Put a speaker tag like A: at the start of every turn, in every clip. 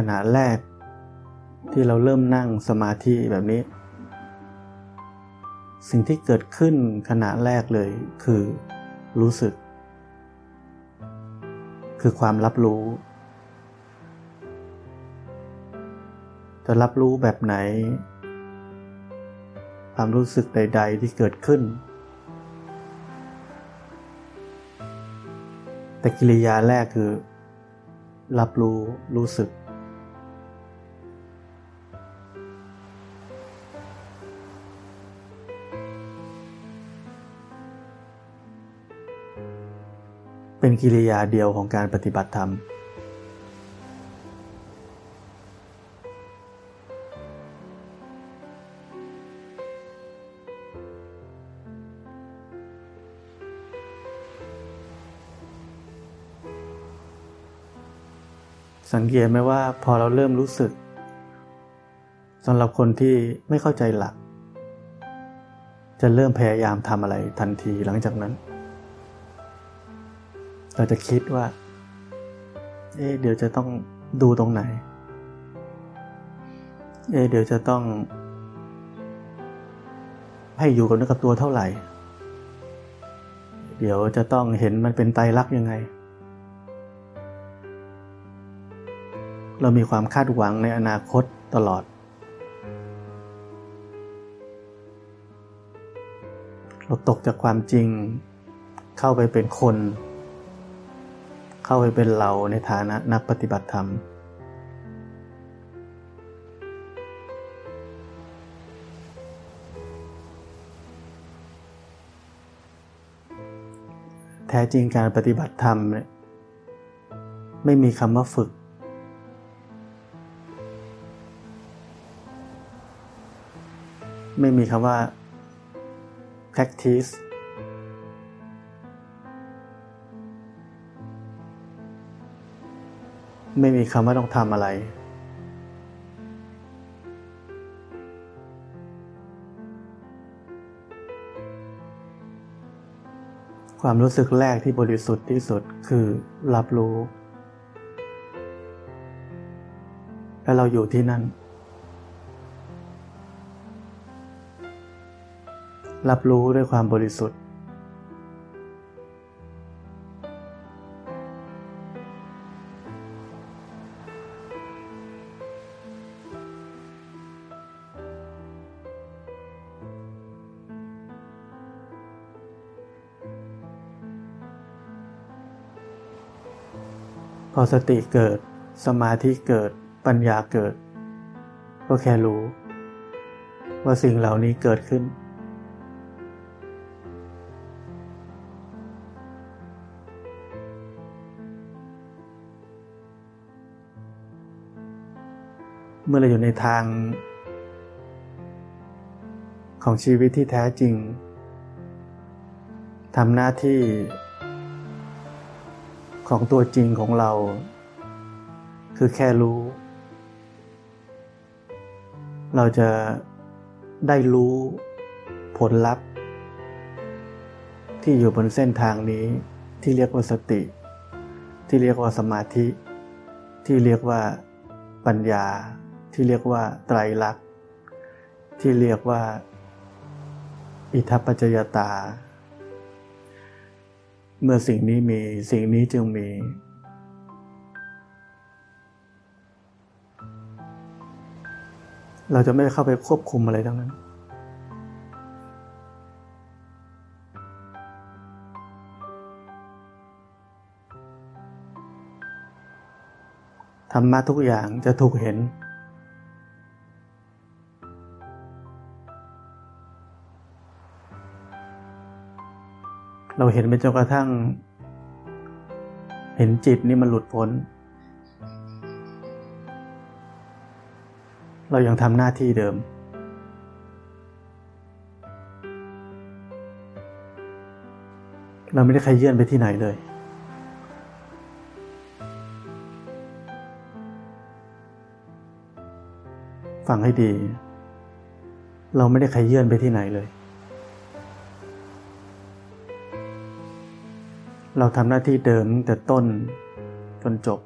A: ขณะแรก ที่เราเริ่มนั่งสมาธิแบบนี้ สิ่งที่เกิดขึ้นขณะแรกเลยคือรู้สึก คือความรับรู้ จะรับรู้แบบไหน ความรู้สึกใด ๆ ที่เกิดขึ้น แต่กิริยาแรกคือ รับรู้รู้สึก เป็นกิริยาเดียวของการปฏิบัติธรรม สังเกตไหมว่าพอเราเริ่มรู้สึกสำหรับคนที่ไม่เข้าใจหลัก จะเริ่มพยายามทำอะไรทันทีหลังจากนั้น เราจะคิดว่า เอ๊เดี๋ยวจะต้องดูตรงไหน เอ๊เดี๋ยวจะต้อง ให้อยู่กับเนื้อกับตัวเท่าไหร่ เดี๋ยวจะต้องเห็นมันเป็นไตรลักษณ์ยังไง เรามีความคาดหวังในอนาคตตลอด เราตกจากความจริงเข้าไปเป็นคน เข้าไปเป็นเราในฐานะนักปฏิบัติธรรม แท้จริงการปฏิบัติธรรมเนี่ยไม่มีคำว่าฝึก ไม่มีคำว่า practice ไม่มีคำว่าต้องทำอะไร ความรู้สึกแรกที่บริสุทธิ์ที่สุดคือรับรู้ และเราอยู่ที่นั่น รับรู้ด้วยความบริสุทธิ์ สติเกิด สมาธิเกิด ปัญญาเกิด ก็แค่รู้ ว่าสิ่งเหล่านี้เกิดขึ้น เมื่อเราอยู่ในทาง ของชีวิตที่แท้จริงทำหน้าที่ ของตัวจริงของเรา คือแค่รู้ เราจะได้รู้ผลลัพธ์ ที่อยู่บนเส้นทางนี้ที่เรียกว่าสติ ที่เรียกว่าสมาธิ ที่เรียกว่าปัญญา ที่เรียกว่าไตรลักษณ์ ที่เรียกว่า อิทัปปัจจยตา เมื่อสิ่งนี้มีสิ่งนี้จึงมี เราจะไม่เข้าไปควบคุมอะไรทั้งนั้น ธรรมะทุกอย่างจะถูกเห็น เราเห็นไปจนกระทั่ง เห็นจิตนี่มันหลุดพ้น เรายังทำหน้าที่เดิม เราไม่ได้ใครเยื่อนไปที่ไหนเลยฟังให้ดี เราไม่ได้ใครเยื่อนไปที่ไหนเลย เราทำหน้าที่เดิมแต่ต้นจนจบ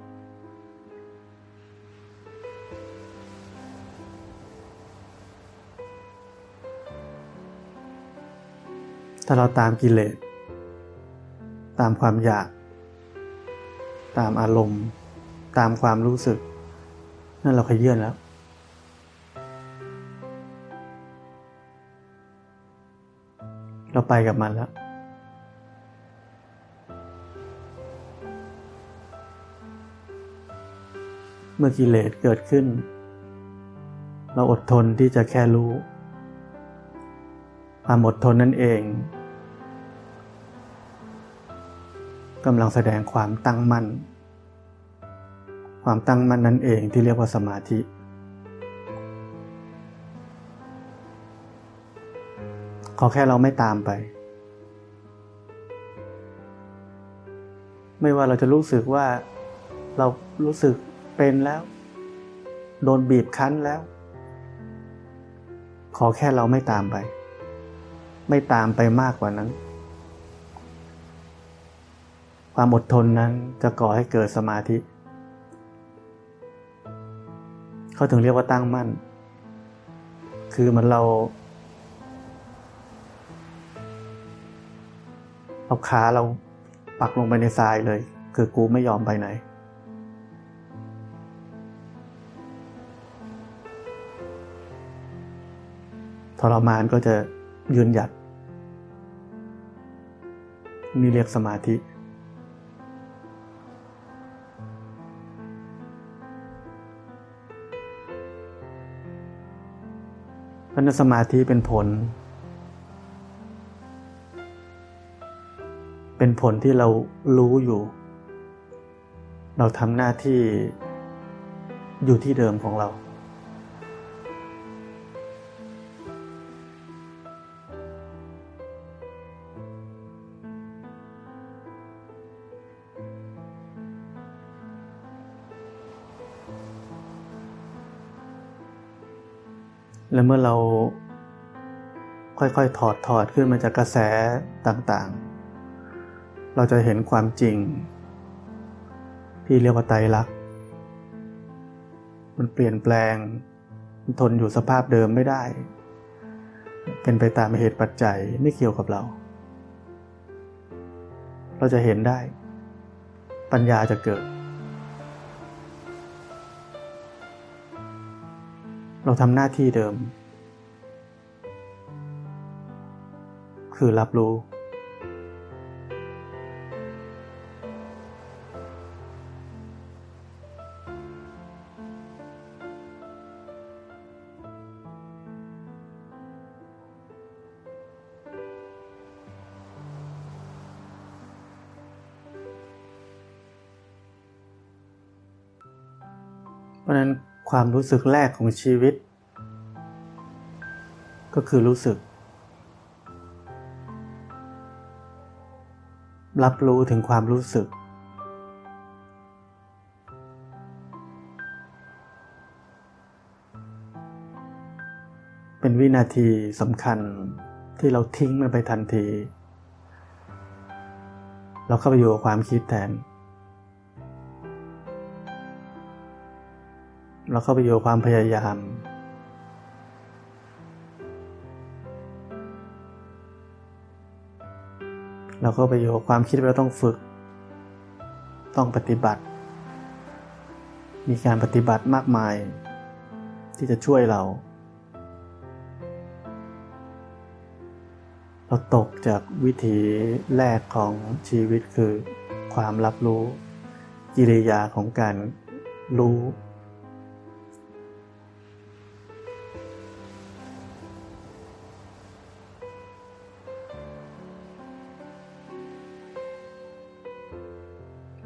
A: ถ้าเราตามกิเลส ตามความอยาก ตามอารมณ์ ตามความรู้สึก นั่นเราเคยเยื่อนแล้วเราไปกับมันแล้ว เมื่อกิเลสเกิดขึ้น เราอดทนที่จะแค่รู้ ความอดทนนั่นเองกำลังแสดงความตั้งมั่น ความตั้งมั่นนั่นเองที่เรียกว่าสมาธิ ขอแค่เราไม่ตามไป ไม่ว่าเราจะรู้สึกว่าเรารู้สึก เป็นแล้ว โดนบีบคั้นแล้ว ขอแค่เราไม่ตามไป ไม่ตามไปมากกว่านั้น ความอดทนนั้นจะก่อให้เกิดสมาธิ เขาถึงเรียกว่าตั้งมั่น คือเหมันเราเอาขาเราปักลงไปในทรายเลย คือกูไม่ยอมไปไหน ทรมานก็จะยืนหยัด นี่เรียกสมาธิ เพราะนั้นสมาธิเป็นผล เป็นผลที่เรารู้อยู่ เราทำหน้าที่อยู่ที่เดิมของเรา และเมื่อเราค่อยๆ ถอดถอดขึ้นมาจากกระแสต่างๆ เราจะเห็นความจริง ที่เรียกว่าไตรลักษณ์มันเปลี่ยนแปลง มันทนอยู่สภาพเดิมไม่ได้ เป็นไปตามเหตุปัจจัยไม่เกี่ยวกับเรา เราจะเห็นได้ ปัญญาจะเกิด เราทำหน้าที่เดิม คือรับรู้ เพราะนั้น ความรู้สึกแรกของชีวิต ก็คือรู้สึก รับรู้ถึงความรู้สึก เป็นวินาทีสำคัญที่เราทิ้งมันไปทันที เราเข้าไปอยู่กับความคิดแทน เราเข้าไปอยู่ความพยายาม เราก็ไปอยู่ความคิดว่าต้องฝึก ต้องปฏิบัติ มีการปฏิบัติมากมาย ที่จะช่วยเรา เราตกจากวิถีแรกของชีวิตคือความรับรู้กิริยาของการรู้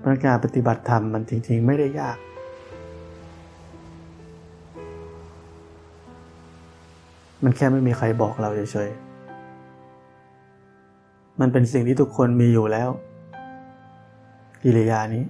A: พราะการปฏิบัติธรรมมันจริงๆ ไม่ได้ยาก มันแค่ไม่มีใครบอกเราเฉยๆ มันเป็นสิ่งที่ทุกคนมีอยู่แล้ว กิริยานี้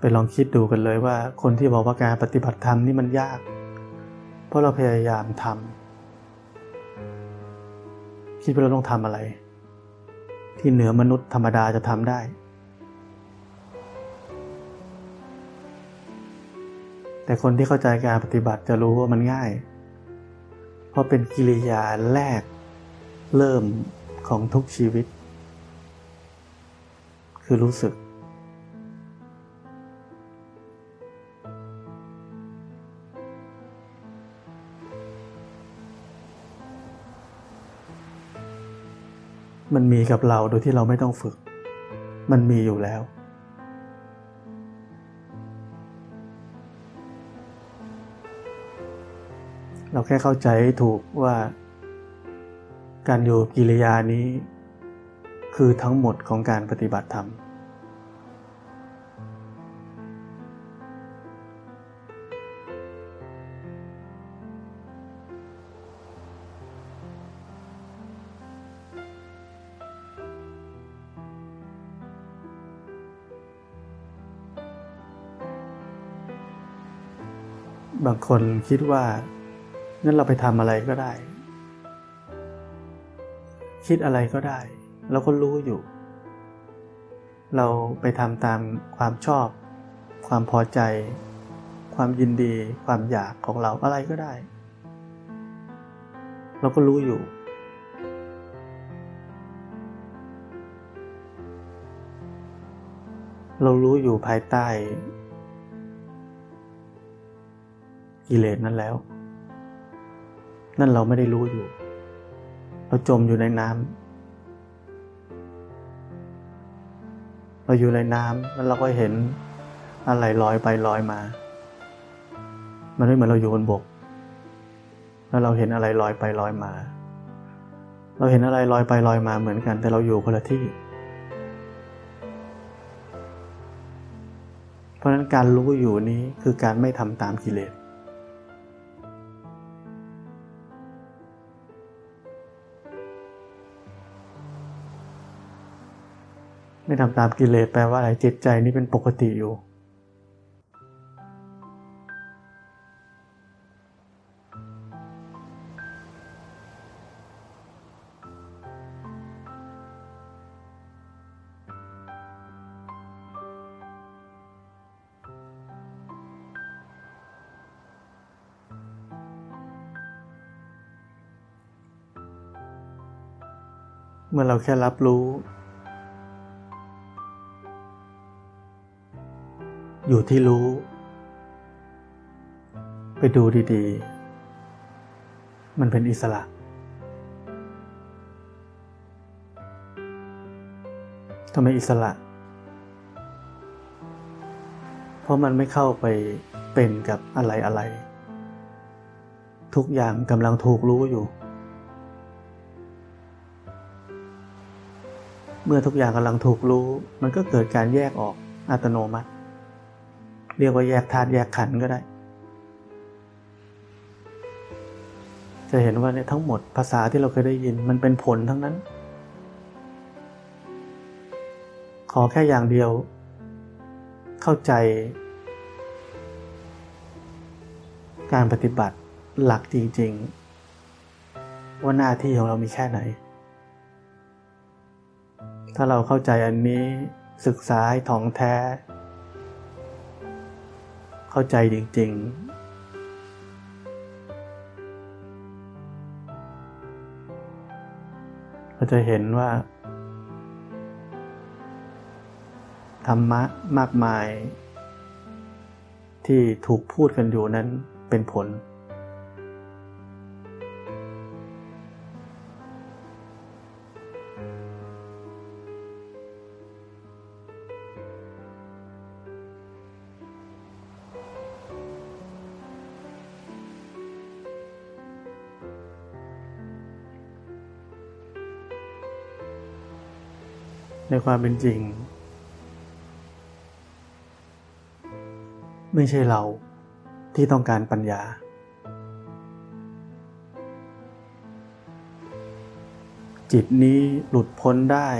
A: ไปลองคิดดูกันเลยว่าคนที่บอกว่าการปฏิบัติธรรมนี่มันยาก เพราะเราพยายามทำคิดว่าเราต้องทำอะไร ที่เหนือมนุษย์ธรรมดาจะทำได้ แต่คนที่เข้าใจการปฏิบัติจะรู้ว่ามันง่าย เพราะเป็นกิริยาแรกเริ่มของทุกชีวิต คือรู้สึก มันมีกับเราโดยที่เราไม่ต้องฝึก มันมีอยู่แล้ว เราแค่เข้าใจถูกว่า การอยู่กิริยานี้ คือทั้งหมดของการปฏิบัติธรรม บางคนคิดว่างั้นเราไปทำอะไรก็ได้ คิดอะไรก็ได้เราก็รู้อยู่ เราไปทำตามความชอบ ความพอใจ ความยินดี ความอยากของเราอะไรก็ได้ เราก็รู้อยู่ เรารู้อยู่ภายใต้ กิเลสนั้นแล้ว นั่นเราไม่ได้รู้อยู่ เราจมอยู่ในน้ำเราอยู่ในน้ำแล้วเราก็เห็นอะไรลอยไปลอยมา มันไม่เหมือนเราอยู่บนบก แล้วเราเห็นอะไรลอยไปลอยมา เราเห็นอะไรลอยไปลอยมาเหมือนกัน แต่เราอยู่คนละที่ เพราะฉะนั้นการรู้อยู่นี้คือการไม่ทำตามกิเลส ไม่ทำตามกิเลสแปลว่าอะไรจิตใจนี่เป็นปกติอยู่ เมื่อเราแค่รับรู้ อยู่ที่รู้ ไปดูดีๆ มันเป็นอิสระ ทำไมอิสระ เพราะมันไม่เข้าไปเป็นกับอะไรอะไร ทุกอย่างกำลังถูกรู้อยู่ เมื่อทุกอย่างกำลังถูกรู้ มันก็เกิดการแยกออกอัตโนมัติ เรียกว่าแยกธาตุแยกขันธ์ก็ได้ จะเห็นว่าเนี่ยทั้งหมดภาษาที่เราเคยได้ยินมันเป็นผลทั้งนั้น ขอแค่อย่างเดียว เข้าใจ การปฏิบัติหลักจริง ๆ ว่าหน้าที่ของเรามีแค่ไหน ถ้าเราเข้าใจอันนี้ศึกษาให้ถ่องแท้ เข้าใจจริงๆเราจะเห็นว่า ธรรมะมากมาย ที่ถูกพูดกันอยู่นั้นเป็นผล ในความเป็นจริง ไม่ใช่เราที่ต้องการปัญญา จิตนี้หลุดพ้นได้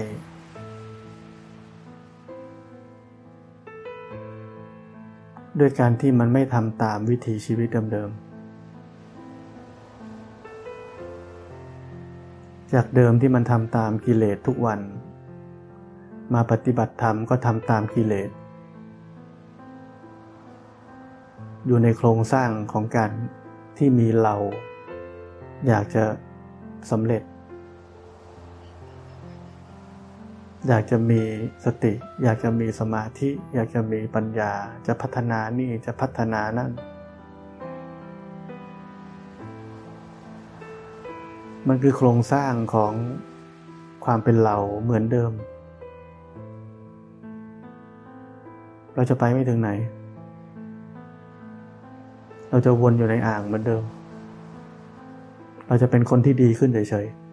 A: ด้วยการที่มันไม่ทำตามวิถีชีวิตเดิมๆ จากเดิมที่มันทำตามกิเลสทุกวัน มาปฏิบัติธรรมก็ทำตามกิเลส อยู่ในโครงสร้างของการที่มีเรา อยากจะสำเร็จ อยากจะมีสติ อยากจะมีสมาธิ อยากจะมีปัญญา จะพัฒนานี่จะพัฒนานั่น มันคือโครงสร้างของความเป็นเราเหมือนเดิม เราจะไปไม่ถึงไหน เราจะวนอยู่ในอ่างเหมือนเดิม เราจะเป็นคนที่ดีขึ้นเฉยๆ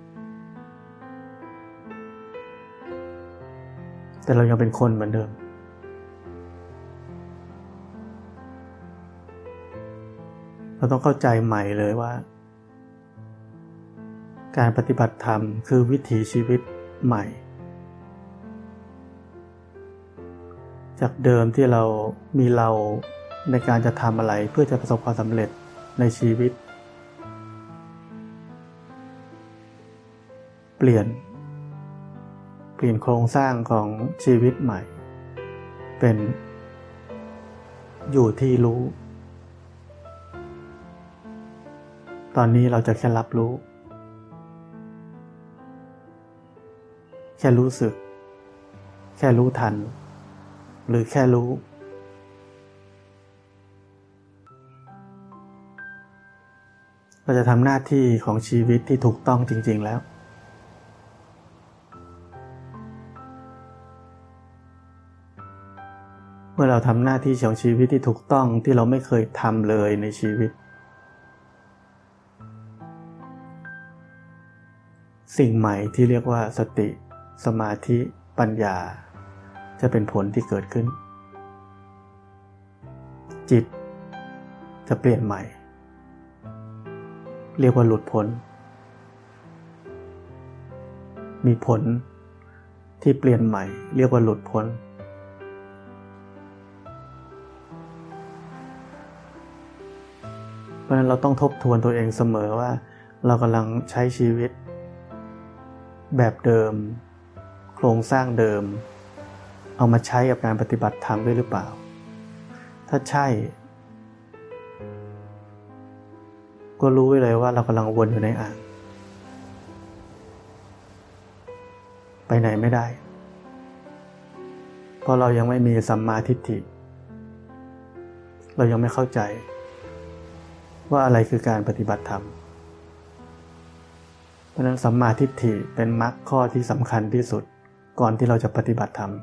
A: แต่เรายังเป็นคนเหมือนเดิม เราต้องเข้าใจใหม่เลยว่า การปฏิบัติธรรมคือวิถีชีวิตใหม่ จากเดิมที่เรามีเราในการจะทำอะไรเพื่อจะประสบความสำเร็จในชีวิต เปลี่ยน เปลี่ยนโครงสร้างของชีวิตใหม่ เป็น อยู่ที่รู้ ตอนนี้เราจะแค่รับรู้ แค่รู้สึก แค่รู้ทัน หรือแค่รู้ เราจะทำหน้าที่ของชีวิตที่ถูกต้องจริง ๆ แล้ว เมื่อเราทำหน้าที่ของชีวิตที่ถูกต้องที่เราไม่เคยทำเลยในชีวิต สิ่งใหม่ที่เรียกว่าสติ สมาธิ ปัญญา จะเป็นผลที่เกิดขึ้น จิตจะเปลี่ยนใหม่ เรียกว่าหลุดพ้น มีผลที่เปลี่ยนใหม่ เรียกว่าหลุดพ้น เพราะนั้นเราต้องทบทวนตัวเองเสมอว่า เรากำลังใช้ชีวิต แบบเดิม โครงสร้างเดิม เอามาใช้กับการปฏิบัติธรรมด้วยหรือเปล่า ถ้าใช่ ก็รู้ไว้เลยว่าเรากำลังวนอยู่ในอ่าง ไปไหนไม่ได้ เพราะเรายังไม่มีสัมมาทิฏฐิ เรายังไม่เข้าใจ ว่าอะไรคือการปฏิบัติธรรมเพราะนั้นสัมมาทิฏฐิเป็นมรรคข้อที่สำคัญที่สุดก่อนที่เราจะปฏิบัติธรรม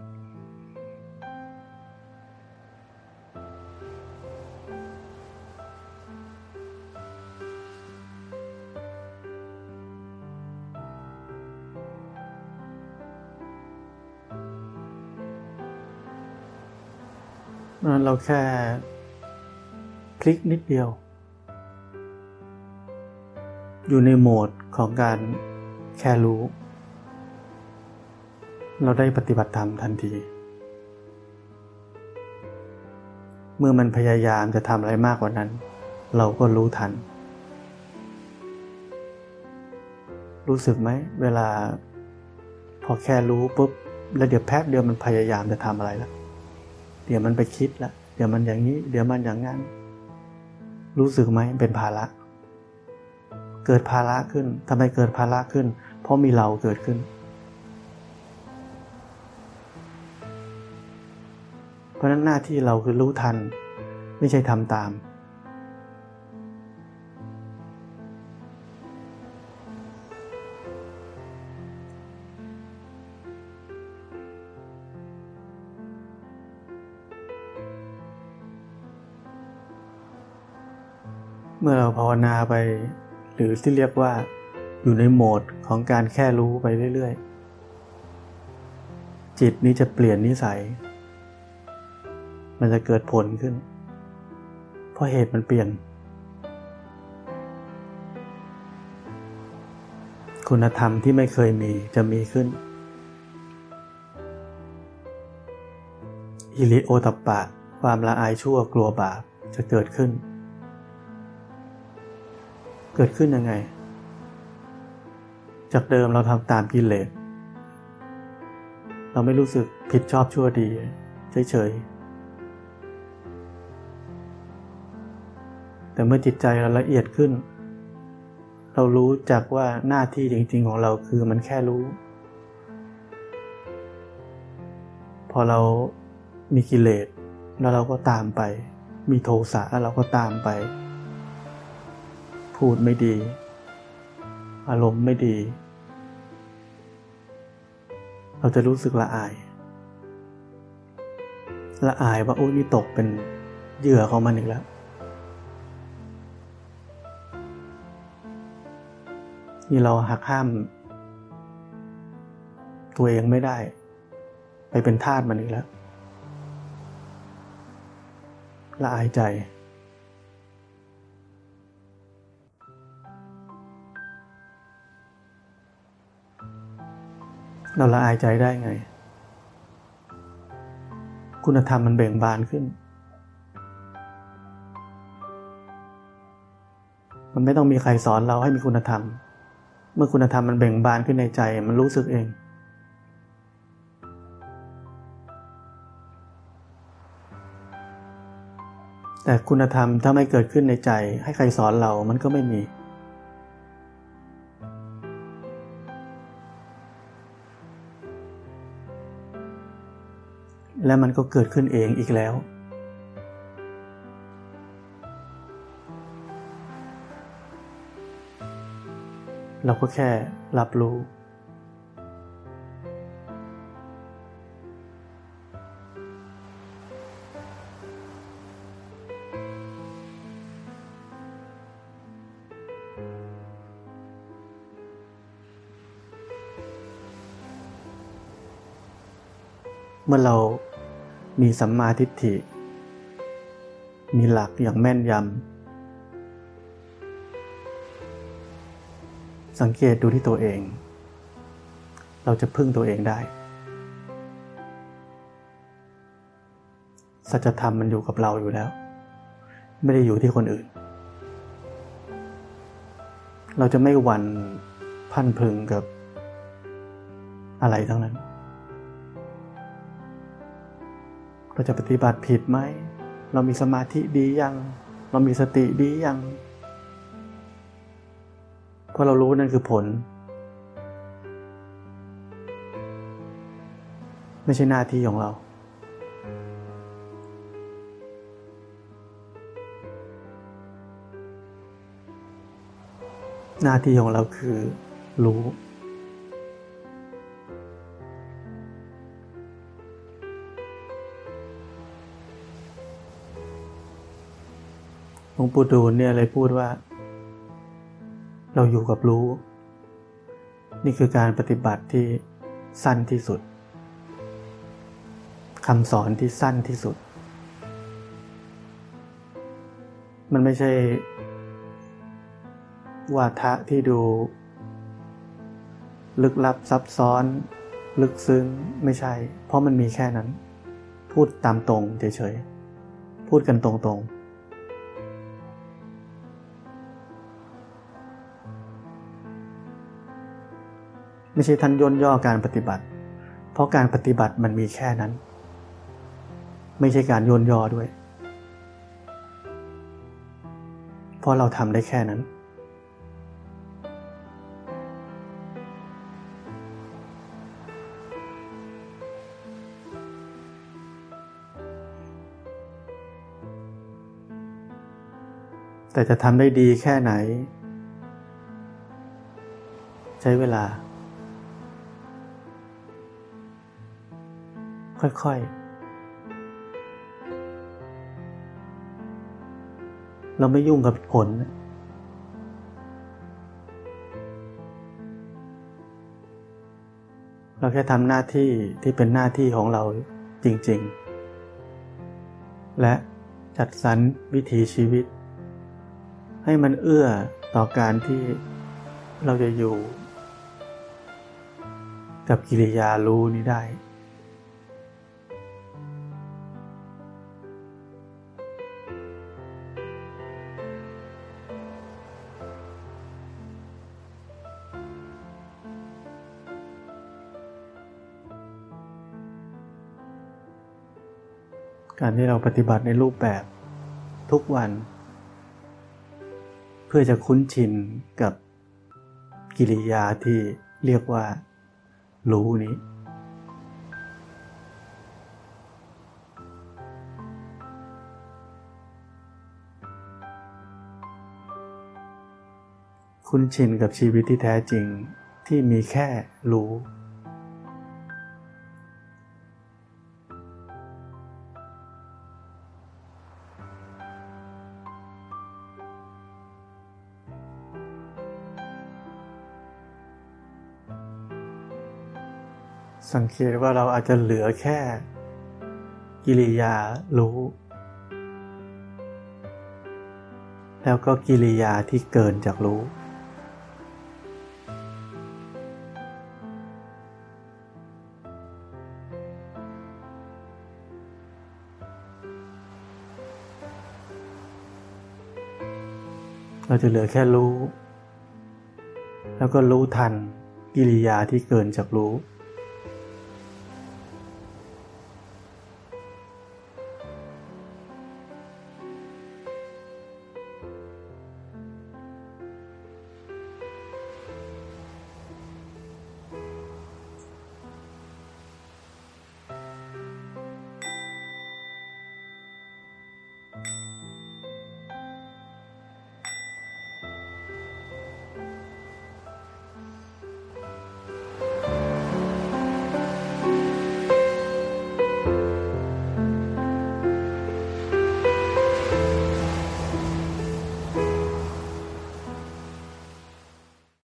A: เราแค่คลิกนิดเดียว อยู่ในโหมดของการแค่รู้ เราได้ปฏิบัติธรรมทันที เมื่อมันพยายามจะทำอะไรมากกว่านั้น เราก็รู้ทัน รู้สึกไหม เวลาพอแค่รู้ปุ๊บ แล้วเดี๋ยวแป๊บเดียวมันพยายามจะทำอะไรแล้วเดี๋ยวมันไปคิดละ เดี๋ยวมันอย่างนี้ เดี๋ยวมันอย่างนั้น รู้สึกไหมเป็นภาระ เกิดภาระขึ้นทำไมเกิดภาระขึ้น เพราะมีเราเกิดขึ้น เพราะนั้นหน้าที่เราคือรู้ทัน ไม่ใช่ทำตาม เมื่อเราภาวนาไป หรือที่เรียกว่า อยู่ในโหมดของการแค่รู้ไปเรื่อยๆ จิตนี้จะเปลี่ยนนิสัย มันจะเกิดผลขึ้น เพราะเหตุมันเปลี่ยน คุณธรรมที่ไม่เคยมีจะมีขึ้นอิริโอตปะ ความละอายชั่วกลัวบาปจะเกิดขึ้น เกิดขึ้นยังไง จากเดิมเราทำตามกิเลสเราไม่รู้สึกผิดชอบชั่วดี เฉยๆ แต่เมื่อจิตใจเราละเอียดขึ้น เรารู้จักว่าหน้าที่จริง ๆ ของเราคือมันแค่รู้ พอเรามีกิเลสแล้วเราก็ตามไป มีโทสะแล้วเราก็ตามไป พูดไม่ดี อารมณ์ไม่ดี เราจะรู้สึกละอาย ละอายว่าโอ้นี่ตกเป็นเหยื่อของมันอีกแล้ว นี่เราหักห้าม ตัวเองไม่ได้ ไปเป็นทาสมันอีกแล้วละอายใจ เราละอายใจได้ไง คุณธรรมมันเบ่งบานขึ้น มันไม่ต้องมีใครสอนเราให้มีคุณธรรม เมื่อคุณธรรมมันเบ่งบานขึ้นในใจมันรู้สึกเองแต่คุณธรรมถ้าไม่เกิดขึ้นในใจให้ใครสอนเรามันก็ไม่มี และมันก็เกิดขึ้นเองอีกแล้ว เราก็แค่รับรู้ เมื่อเรา มีสัมมาทิฏฐิ มีหลักอย่างแม่นยำ สังเกตดูที่ตัวเอง เราจะพึ่งตัวเองได้ สัจธรรมมันอยู่กับเราอยู่แล้ว ไม่ได้อยู่ที่คนอื่น เราจะไม่หวั่นพันพึงกับอะไรทั้งนั้น เราจะปฏิบัติผิดไหม เรามีสมาธิดียัง เรามีสติดียังเพราะเรารู้นั่นคือผล ไม่ใช่หน้าที่ของเรา หน้าที่ของเราคือรู้ ลวงปู่ดูลเนี่ยเลยพูดว่า เราอยู่กับรู้ นี่คือการปฏิบัติที่สั้นที่สุดคำสอนที่สั้นที่สุด มันไม่ใช่วาทะที่ดู ลึกลับซับซ้อน ลึกซึ้งไม่ใช่ เพราะมันมีแค่นั้น พูดตามตรงเฉยๆพูดกันตรงๆ ไม่ใช่ท่านย่นย่อการปฏิบัติ เพราะการปฏิบัติมันมีแค่นั้น ไม่ใช่การย่นย่อด้วย เพราะเราทำได้แค่นั้น แต่จะทำได้ดีแค่ไหน ใช้เวลา ค่อยๆ เราไม่ยุ่งกับผล เราแค่ทำหน้าที่ที่เป็นหน้าที่ของเราจริง ๆ และจัดสรรวิถีชีวิต ให้มันเอื้อต่อการที่เราจะอยู่ กับกิริยารู้นี้ได้ การที่เราปฏิบัติในรูปแบบทุกวัน เพื่อจะคุ้นชินกับกิริยาที่เรียกว่า รู้นี้ คุ้นชินกับชีวิตที่แท้จริงที่มีแค่รู้ สังเกตว่าเราอาจจะเหลือแค่ กิริยารู้ แล้วก็กิริยาที่เกินจากรู้ เราจะเหลือแค่รู้ แล้วก็รู้ทันกิริยาที่เกินจากรู้